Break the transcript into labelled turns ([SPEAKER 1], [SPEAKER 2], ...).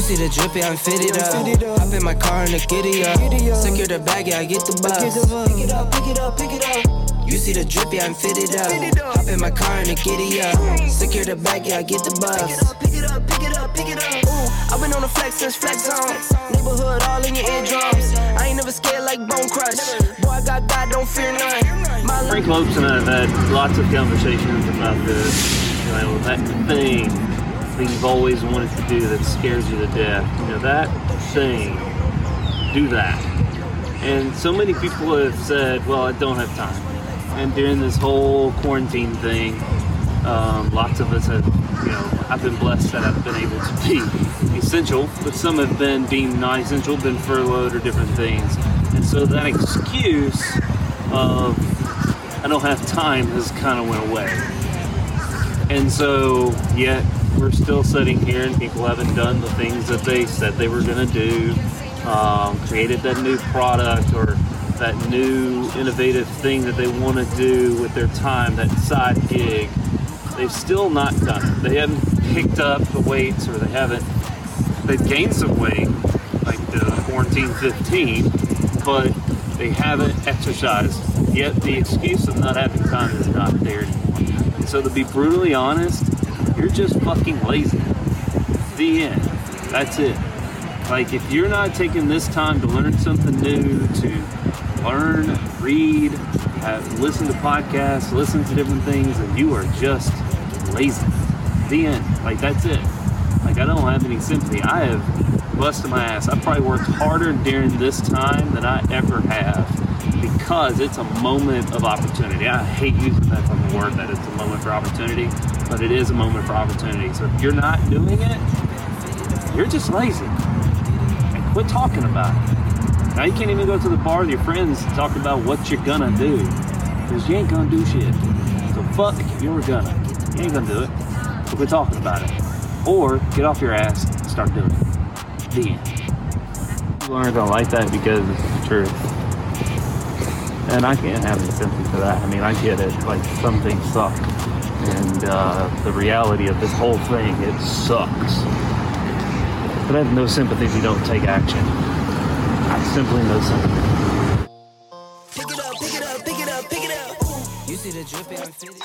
[SPEAKER 1] see the drippy, I'm fitted up. Hop in my car and the giddy up. Secure the bag, yeah, I get the bus. Pick it up, pick it up, pick it up. You see the drippy, I'm fitted up. Hop in my car and the giddy up. Secure the bag, yeah, I get the bus. Pick it up, pick it up, pick it up. Ooh, I've been on the flex since flex zone. Neighborhood all in your eardrums. I ain't never scared like Bone Crush. Boy, I got God, don't fear none. My
[SPEAKER 2] Frank Lopes and I have had lots of conversations about this. You know, that thing that you've always wanted to do that scares you to death. You know, that thing, do that. And so many people have said, well, I don't have time. And during this whole quarantine thing, um, lots of us have, you know, I've been blessed that I've been able to be essential, but some have been deemed non essential, been furloughed or different things. And so that excuse of I don't have time has kind of went away. And so, yet we're still sitting here, and people haven't done the things that they said they were going to do, um, created that new product or that new innovative thing that they want to do with their time, that side gig. They've still not done it. They haven't picked up the weights, or they haven't. They've gained some weight, like the quarantine 15, but they haven't exercised. Yet the excuse of not having time is not there anymore. And so, to be brutally honest, you're just fucking lazy. The end. That's it. Like, if you're not taking this time to learn something new, to learn, read, have, listen to podcasts, listen to different things, and you are just lazy. The end. Like, that's it. Like, I don't have any sympathy. I have busted my ass. I probably worked harder during this time than I ever have because it's a moment of opportunity. I hate using that the word that it's a moment for opportunity, but it is a moment for opportunity. So if you're not doing it, you're just lazy. And quit talking about it. Now you can't even go to the bar with your friends and talk about what you're gonna do. Because you ain't gonna do shit. So fuck you're gonna. You ain't gonna do it. So quit talking about it. Or get off your ass and start doing it. The end. People aren't gonna like that because it's the truth. And I can't have any sympathy for that. I mean, I get it. Like, some things suck. And uh, the reality of this whole thing, it sucks. But I have no sympathy if you don't take action. I simply no sympathy.
[SPEAKER 1] Pick it up, pick it up, pick it up, pick it up. You see the drippy, I'm.